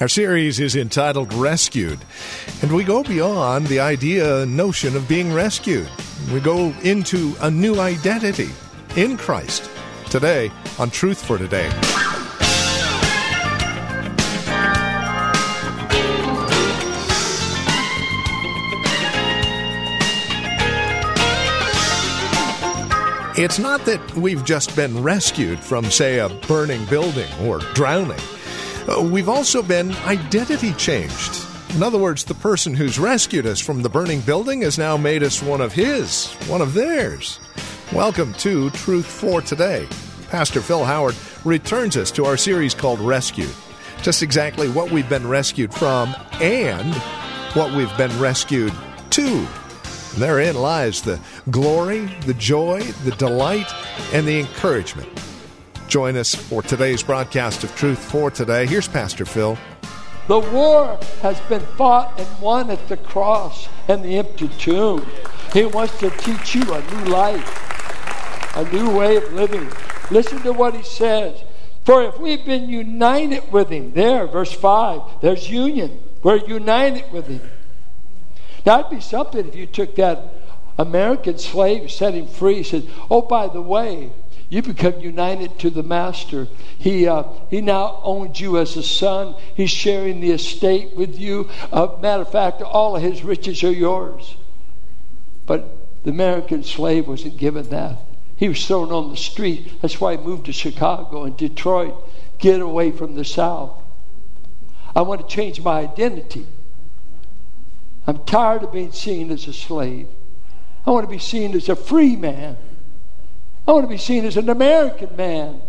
Our series is entitled Rescued, and we go beyond the idea notion of being rescued. We go into a new identity in Christ. Today on Truth for Today. It's not that we've just been rescued from, say, a burning building or drowning. Uh, we've also been identity changed. In other words, the person who's rescued us from the burning building has now made us one of his, one of theirs. Welcome to Truth for Today. Pastor Phil Howard returns us to our series called Rescue. Just exactly what we've been rescued from and what we've been rescued to. And therein lies the glory, the joy, the delight, and the encouragement. Join us for today's broadcast of Truth for Today. Here's Pastor Phil. The war has been fought and won at the cross and the empty tomb. He wants to teach you a new life, a new way of living. Listen to what he says. For if we've been united with him, there, verse 5, there's union. We're united with him. That'd be something if you took that American slave, set him free, said, Oh, by the way, you become united to the master. He, uh, he now owns you as a son. He's sharing the estate with you. Uh, matter of fact, all of his riches are yours. But the American slave wasn't given that. He was thrown on the street. That's why he moved to Chicago and Detroit. Get away from the South. I want to change my identity. I'm tired of being seen as a slave. I want to be seen as a free man. I want to be seen as an American man.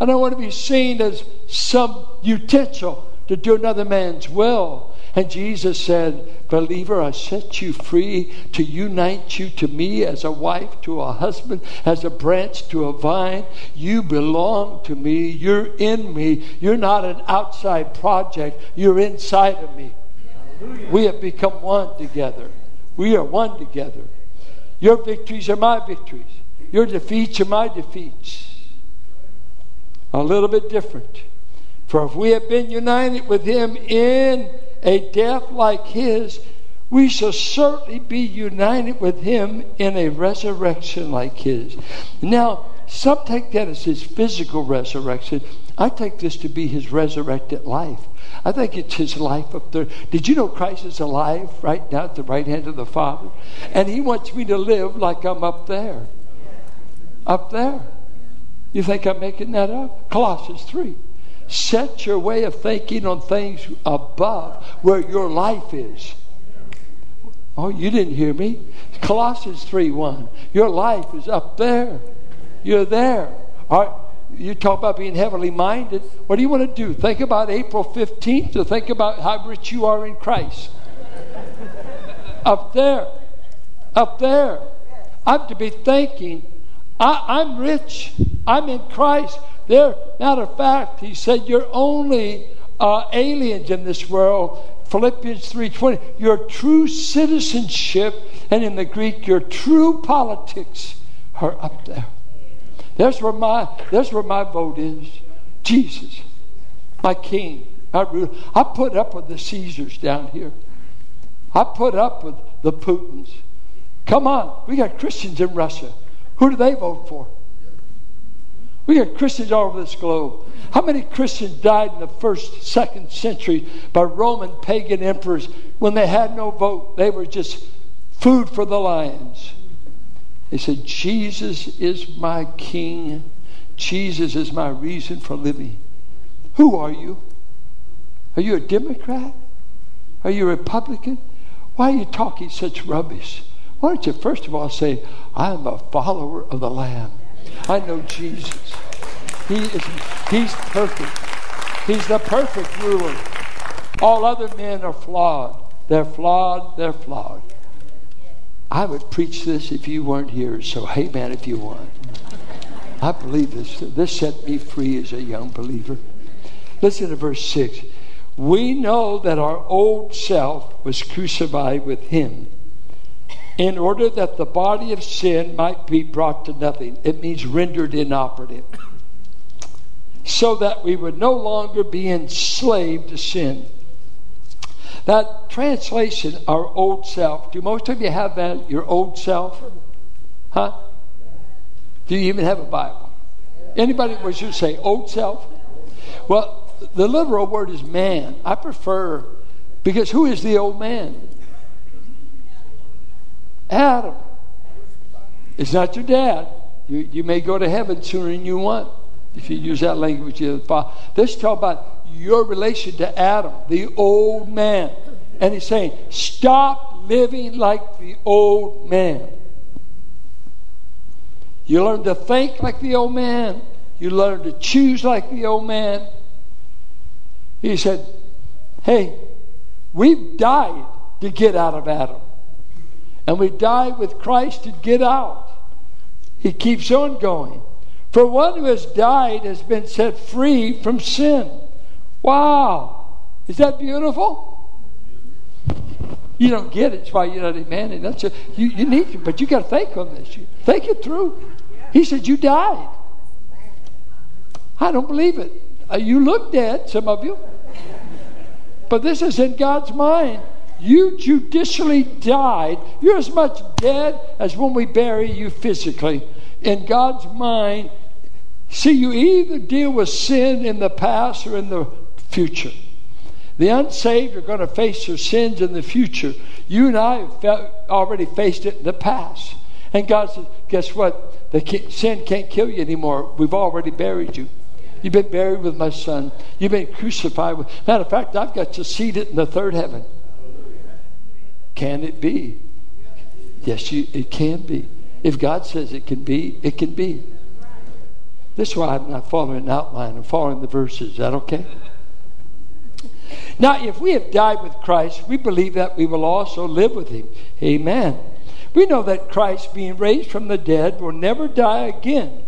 I don't want to be seen as some utensil to do another man's will. And Jesus said, Believer, I set you free to unite you to me as a wife to a husband, as a branch to a vine. You belong to me. You're in me. You're not an outside project. You're inside of me. We have become one together. We are one together. Your victories are my victories. Your defeats are my defeats. A little bit different. For if we have been united with him in a death like his, we shall certainly be united with him in a resurrection like his. Now, some take that as his physical resurrection. I take this to be his resurrected life. I think it's his life up there. Did you know Christ is alive right now at the right hand of the Father? And he wants me to live like I'm up there. Up there. You think I'm making that up? Colossians 3. Set your way of thinking on things above where your life is. Oh, you didn't hear me. Colossians 3 1. Your life is up there. You're there. You talk about being heavenly minded. What do you want to do? Think about April 15th or think about how rich you are in Christ? up there. Up there. I'm to be thinking, I, am rich. I'm in Christ. There, matter of fact, he said, you're only uh, aliens in this world. Philippians 3.20, your true citizenship, and in the Greek, your true politics are up there. That's where my that's where my vote is. Jesus, my King. I, I put up with the Caesars down here. I put up with the Putins. Come on, we got Christians in Russia. Who do they vote for? We got Christians all over this globe. How many Christians died in the first, second century by Roman pagan emperors when they had no vote? They were just food for the lions. They said, Jesus is my king. Jesus is my reason for living. Who are you? Are you a Democrat? Are you a Republican? Why are you talking such rubbish? Why don't you first of all say, I am a follower of the Lamb. I know Jesus. He is he's perfect. He's the perfect ruler. All other men are flawed. They're flawed, they're flawed. I would preach this if you weren't here, so hey man, if you want. I believe this. This set me free as a young believer. Listen to verse 6. We know that our old self was crucified with him in order that the body of sin might be brought to nothing. It means rendered inoperative. So that we would no longer be enslaved to sin. That translation, our old self, do most of you have that, your old self? Huh? Do you even have a Bible? Anybody would you say old self? Well, the literal word is man. I prefer because who is the old man? Adam. It's not your dad. You, you may go to heaven sooner than you want if you use that language. This talk about your relation to Adam, the old man. And he's saying, stop living like the old man. You learn to think like the old man. You learn to choose like the old man. He said, Hey, we've died to get out of Adam. And we die with Christ to get out. He keeps on going. For one who has died has been set free from sin. Wow. Is that beautiful? You don't get it. That's why you're not amen. That's a, you, you need to, but you got to think on this. You, think it through. He said, You died. I don't believe it. Uh, you look dead, some of you. But this is in God's mind. You judicially died. You're as much dead as when we bury you physically. In God's mind, see, you either deal with sin in the past or in the future. The unsaved are going to face their sins in the future. You and I have already faced it in the past. And God says, guess what? The sin can't kill you anymore. We've already buried you. You've been buried with my son. You've been crucified with. Matter of fact, I've got you seated in the third heaven. Can it be? Yes, you, it can be. If God says it can be, it can be. This is why I'm not following an outline. I'm following the verses. Is that okay? Now, if we have died with Christ, we believe that we will also live with him. Amen. We know that Christ, being raised from the dead, will never die again.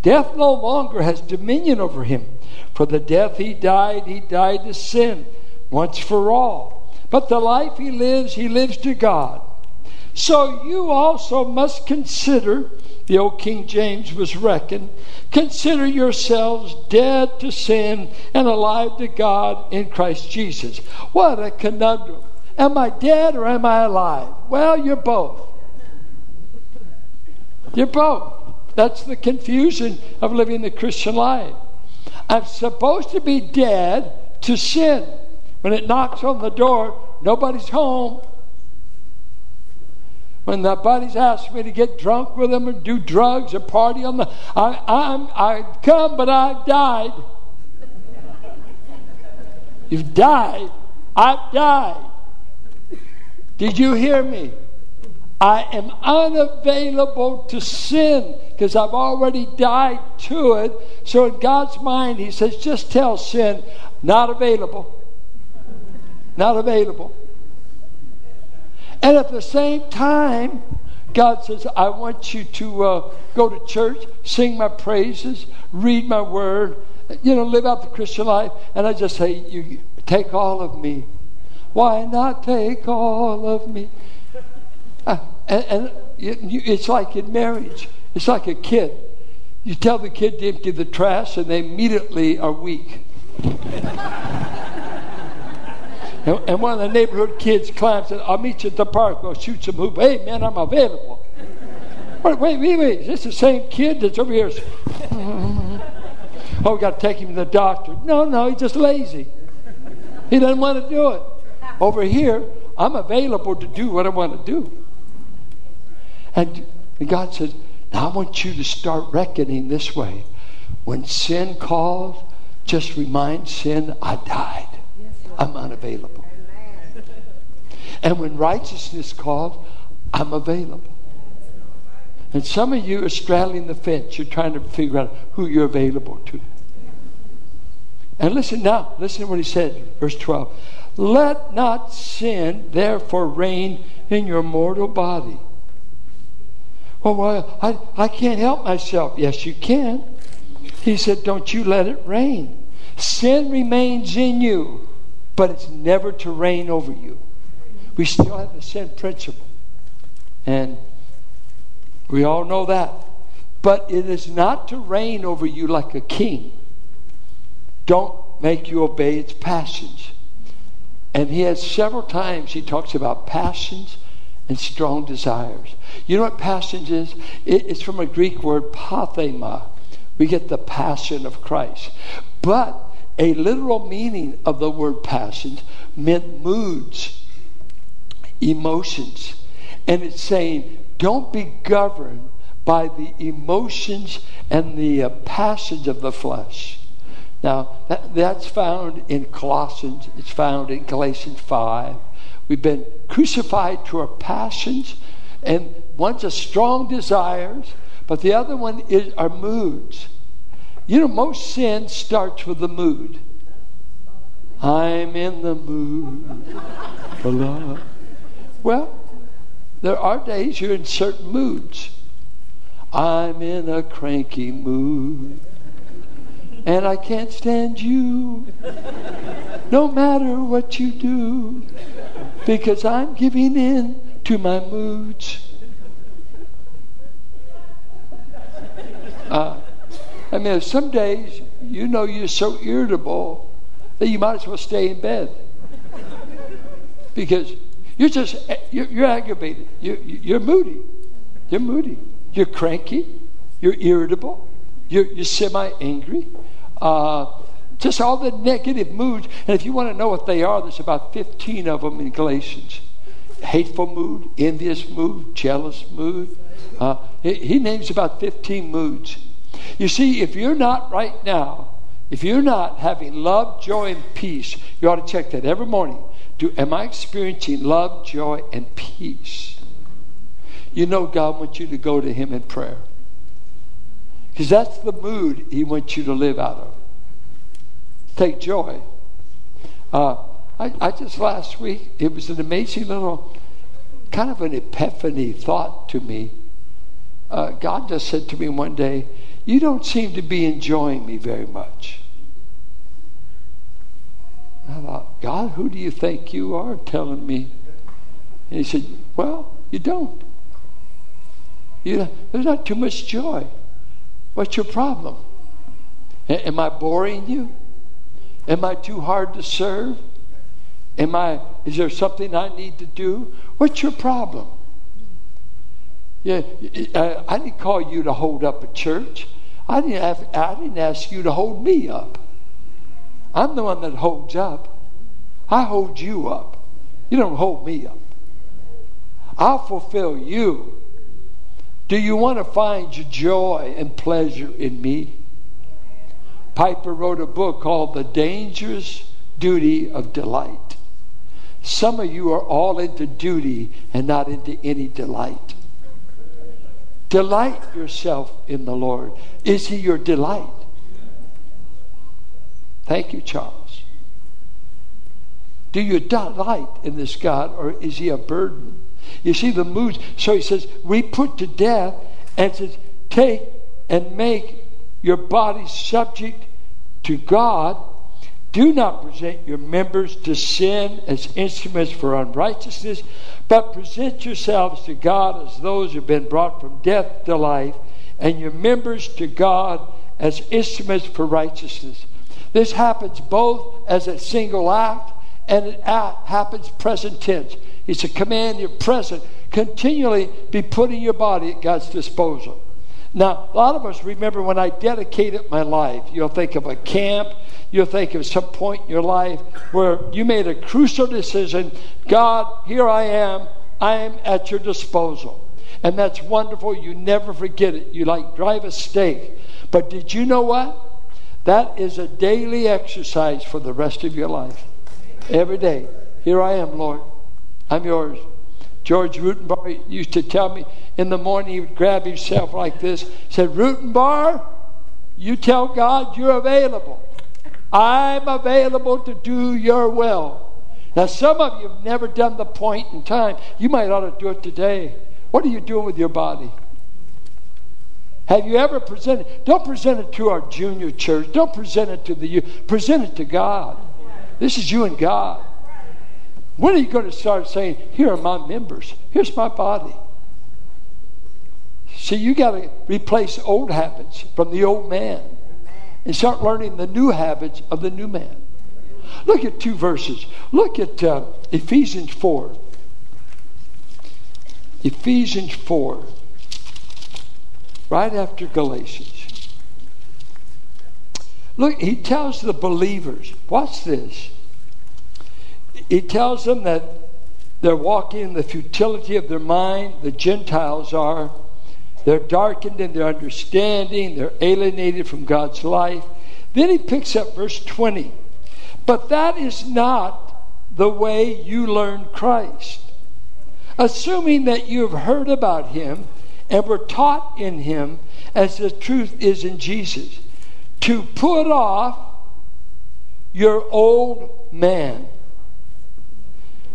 Death no longer has dominion over him. For the death he died, he died to sin once for all. But the life he lives, he lives to God. So you also must consider, the old King James was reckoned, consider yourselves dead to sin and alive to God in Christ Jesus. What a conundrum. Am I dead or am I alive? Well, you're both. You're both. That's the confusion of living the Christian life. I'm supposed to be dead to sin. When it knocks on the door, nobody's home. When the buddies ask me to get drunk with them or do drugs or party on the, I, I'm, I come, but I've died. You've died. I've died. Did you hear me? I am unavailable to sin because I've already died to it. So in God's mind, He says, just tell sin, not available. Not available. And at the same time, God says, I want you to uh, go to church, sing my praises, read my word, you know, live out the Christian life. And I just say, you take all of me. Why not take all of me? Uh, and, and it's like in marriage, it's like a kid. You tell the kid to empty the trash, and they immediately are weak. And, and, one of the neighborhood kids climbs and I'll meet you at the park. We'll shoot some hoop. Hey, man, I'm available. wait, wait, wait, wait. Is this the same kid that's over here? oh, we got to take him to the doctor. No, no, he's just lazy. He doesn't want to do it. Over here, I'm available to do what I want to do. And, and God says, now I want you to start reckoning this way. When sin calls, just remind sin, I died. I'm unavailable. And when righteousness calls, I'm available. And some of you are straddling the fence. You're trying to figure out who you're available to. And listen now, listen to what he said, verse 12. Let not sin therefore reign in your mortal body. Well, well I, I can't help myself. Yes, you can. He said, Don't you let it reign. Sin remains in you, but it's never to reign over you. We still have the sin principle. And we all know that. But it is not to reign over you like a king. Don't make you obey its passions. And he has several times he talks about passions and strong desires. You know what passions is? It's from a Greek word pathema. We get the passion of Christ. But a literal meaning of the word passions meant moods, emotions. And it's saying, don't be governed by the emotions and the uh, passions of the flesh. Now, that, that's found in Colossians, it's found in Galatians 5. We've been crucified to our passions, and one's a strong desires, but the other one is our moods. You know, most sin starts with the mood. I'm in the mood for love. Well, there are days you're in certain moods. I'm in a cranky mood and I can't stand you no matter what you do because I'm giving in to my moods. Uh, I mean, some days you know you're so irritable that you might as well stay in bed because you're just you're, you're aggravated. You're, you're moody. You're moody. You're cranky. You're irritable. You're, you're semi angry. Uh, just all the negative moods. And if you want to know what they are, there's about 15 of them in Galatians hateful mood, envious mood, jealous mood. Uh, he, he names about 15 moods. You see, if you're not right now, if you're not having love, joy, and peace, you ought to check that every morning. Do, am I experiencing love, joy, and peace? You know God wants you to go to Him in prayer. Because that's the mood He wants you to live out of. Take joy. Uh, I, I just last week, it was an amazing little, kind of an epiphany thought to me. Uh, God just said to me one day, You don't seem to be enjoying me very much. I thought, God, who do you think you are telling me? And he said, Well, you don't. You, there's not too much joy. What's your problem? A- am I boring you? Am I too hard to serve? Am I is there something I need to do? What's your problem? Yeah, uh, I didn't call you to hold up a church. I didn't have, I didn't ask you to hold me up. I'm the one that holds up. I hold you up. You don't hold me up. I'll fulfill you. Do you want to find your joy and pleasure in me? Piper wrote a book called The Dangerous Duty of Delight. Some of you are all into duty and not into any delight. Delight yourself in the Lord. Is He your delight? Thank you, Charles. Do you delight in this God or is He a burden? You see the moods. So he says, we put to death and says, take and make your body subject to God. Do not present your members to sin as instruments for unrighteousness, but present yourselves to God as those who have been brought from death to life, and your members to God as instruments for righteousness. This happens both as a single act and it happens present tense. It's a command you're present. Continually be putting your body at God's disposal. Now, a lot of us remember when I dedicated my life. You'll think of a camp. You'll think of some point in your life where you made a crucial decision God, here I am. I am at your disposal. And that's wonderful. You never forget it. You like drive a stake. But did you know what? That is a daily exercise for the rest of your life. Every day. Here I am, Lord. I'm yours. George Rutenbar used to tell me in the morning he would grab himself like this, said, Rutenbar, you tell God you're available. I'm available to do your will. Now, some of you have never done the point in time. You might ought to do it today. What are you doing with your body? Have you ever presented? Don't present it to our junior church. Don't present it to the youth. Present it to God. This is you and God. When are you going to start saying, Here are my members, here's my body? See, you got to replace old habits from the old man and start learning the new habits of the new man. Look at two verses. Look at uh, Ephesians 4. Ephesians 4, right after Galatians. Look, he tells the believers, watch this. He tells them that they're walking in the futility of their mind, the Gentiles are. They're darkened in their understanding, they're alienated from God's life. Then he picks up verse 20. But that is not the way you learn Christ. Assuming that you have heard about him and were taught in him as the truth is in Jesus, to put off your old man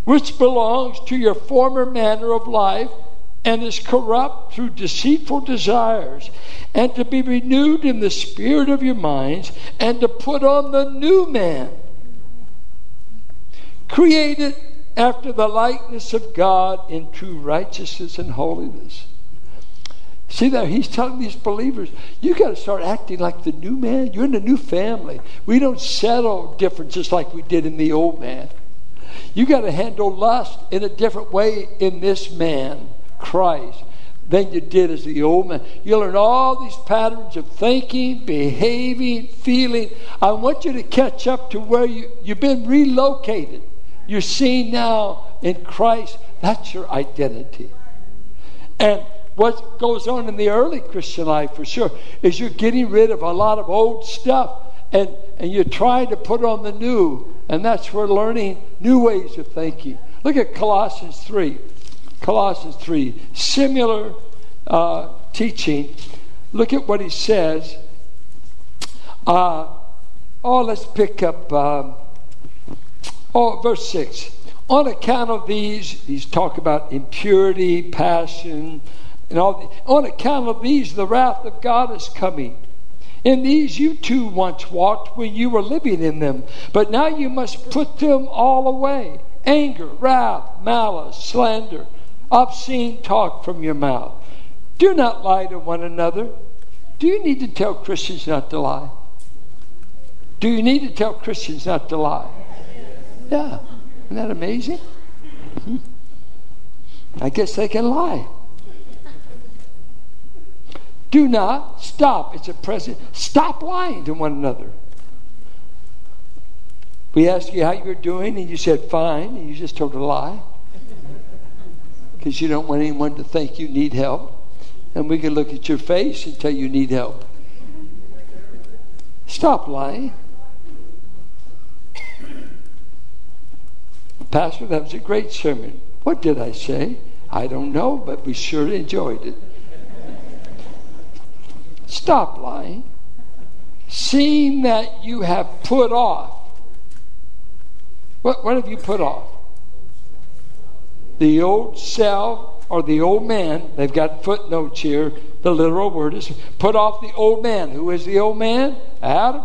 which belongs to your former manner of life and is corrupt through deceitful desires, and to be renewed in the spirit of your minds, and to put on the new man, created after the likeness of God in true righteousness and holiness. See that he's telling these believers, you got to start acting like the new man. You're in a new family. We don't settle differences like we did in the old man. You got to handle lust in a different way in this man, Christ, than you did as the old man. You learn all these patterns of thinking, behaving, feeling. I want you to catch up to where you, you've been relocated. You're seen now in Christ. That's your identity. And what goes on in the early Christian life, for sure, is you're getting rid of a lot of old stuff and, and you're trying to put on the new. And that's where learning new ways of thinking. Look at Colossians 3. Colossians 3. Similar uh, teaching. Look at what he says. Uh, oh, let's pick up. Um, oh, verse 6. On account of these, he's talking about impurity, passion, and all. The, on account of these, the wrath of God is coming. In these you too once walked when you were living in them, but now you must put them all away anger, wrath, malice, slander, obscene talk from your mouth. Do not lie to one another. Do you need to tell Christians not to lie? Do you need to tell Christians not to lie? Yeah. Isn't that amazing? Hmm. I guess they can lie. Do not stop. It's a present. Stop lying to one another. We asked you how you were doing, and you said fine, and you just told a lie. Because you don't want anyone to think you need help. And we can look at your face and tell you need help. Stop lying. Pastor, that was a great sermon. What did I say? I don't know, but we sure enjoyed it. Stop lying. Seeing that you have put off. What, what have you put off? The old self or the old man. They've got footnotes here. The literal word is put off the old man. Who is the old man? Adam.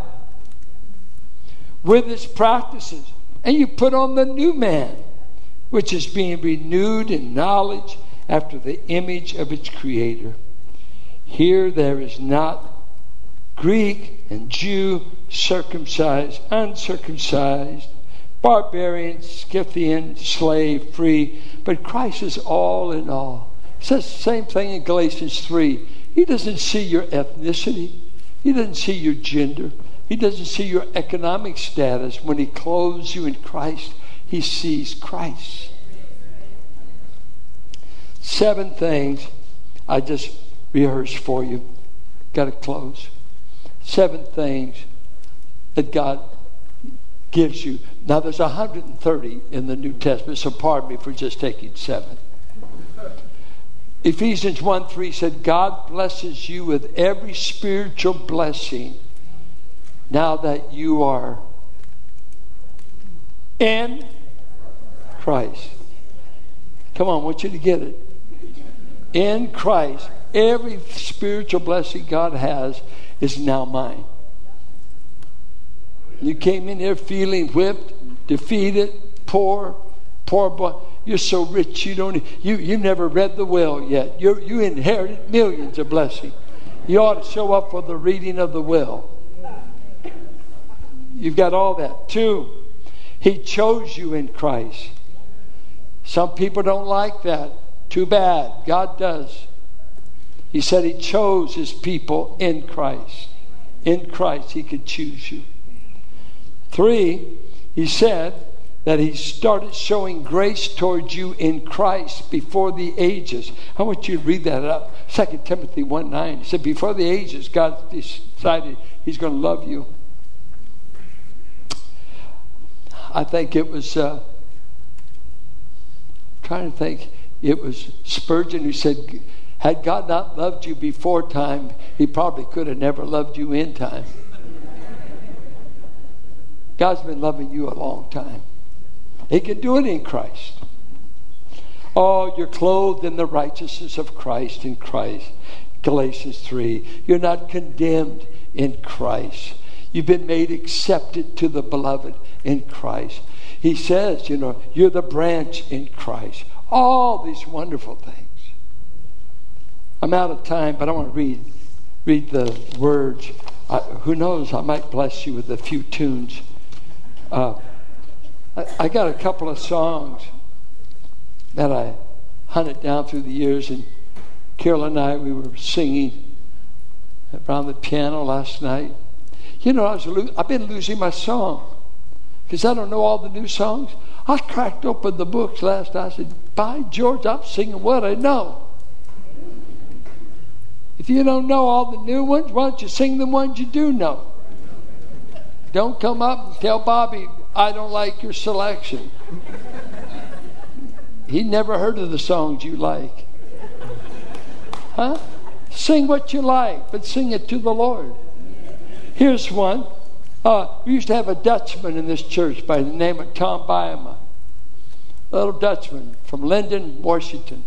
With his practices. And you put on the new man, which is being renewed in knowledge after the image of its creator. Here there is not Greek and Jew, circumcised, uncircumcised, barbarian, Scythian, slave, free, but Christ is all in all. It says the same thing in Galatians 3. He doesn't see your ethnicity, He doesn't see your gender, He doesn't see your economic status. When He clothes you in Christ, He sees Christ. Seven things I just rehearsed for you. Got to close. Seven things that God gives you. Now, there's 130 in the New Testament, so pardon me for just taking seven. Ephesians 1 3 said, God blesses you with every spiritual blessing now that you are in Christ. Come on, I want you to get it. In Christ, every spiritual blessing God has is now mine. You came in here feeling whipped, defeated, poor, poor boy. You're so rich you don't you you never read the will yet. You you inherited millions of blessing. You ought to show up for the reading of the will. You've got all that. Two, He chose you in Christ. Some people don't like that. Too bad. God does. He said He chose His people in Christ. In Christ, He could choose you. Three, He said that He started showing grace towards you in Christ before the ages. I want you to read that up. 2 Timothy 1 9. He said, Before the ages, God decided He's going to love you. I think it was, uh, trying to think, it was Spurgeon who said, had God not loved you before time, he probably could have never loved you in time. God's been loving you a long time. He can do it in Christ. Oh, you're clothed in the righteousness of Christ in Christ. Galatians 3. You're not condemned in Christ. You've been made accepted to the beloved in Christ. He says, you know, you're the branch in Christ. All these wonderful things. I'm out of time, but I want to read read the words. I, who knows? I might bless you with a few tunes. Uh, I, I got a couple of songs that I hunted down through the years, and Carol and I we were singing around the piano last night. You know, I was lo- I've been losing my song because I don't know all the new songs. I cracked open the books last night. I said, By George, I'm singing what I know. If you don't know all the new ones, why don't you sing the ones you do know? Don't come up and tell Bobby, I don't like your selection. he never heard of the songs you like. Huh? Sing what you like, but sing it to the Lord. Here's one. Uh, we used to have a Dutchman in this church by the name of Tom Byama. A little Dutchman from Lynden, Washington.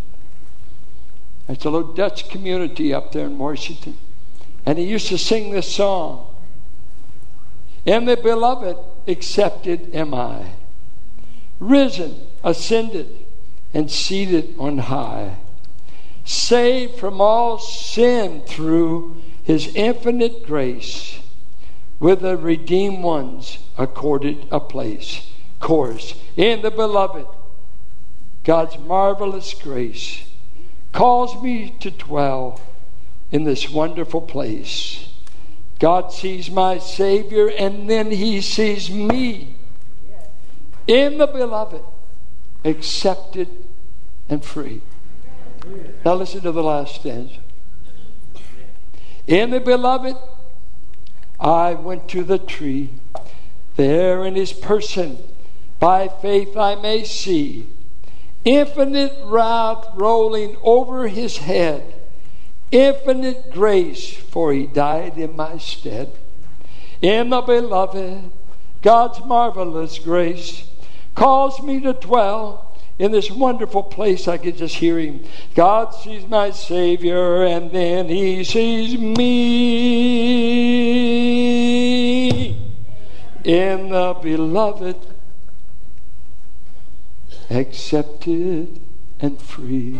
It's a little Dutch community up there in Washington. And he used to sing this song. In the beloved accepted am I, risen, ascended, and seated on high, saved from all sin through his infinite grace with the redeemed ones accorded a place. Course in the beloved, God's marvelous grace calls me to dwell in this wonderful place. God sees my Savior and then He sees me in the beloved, accepted and free. Now listen to the last stanza. In the beloved, I went to the tree. There in his person, by faith I may see infinite wrath rolling over his head, infinite grace, for he died in my stead. In the beloved, God's marvelous grace calls me to dwell in this wonderful place, I could just hear him. God sees my Savior, and then he sees me in the beloved, accepted and free.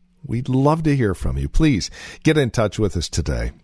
We'd love to hear from you. Please get in touch with us today.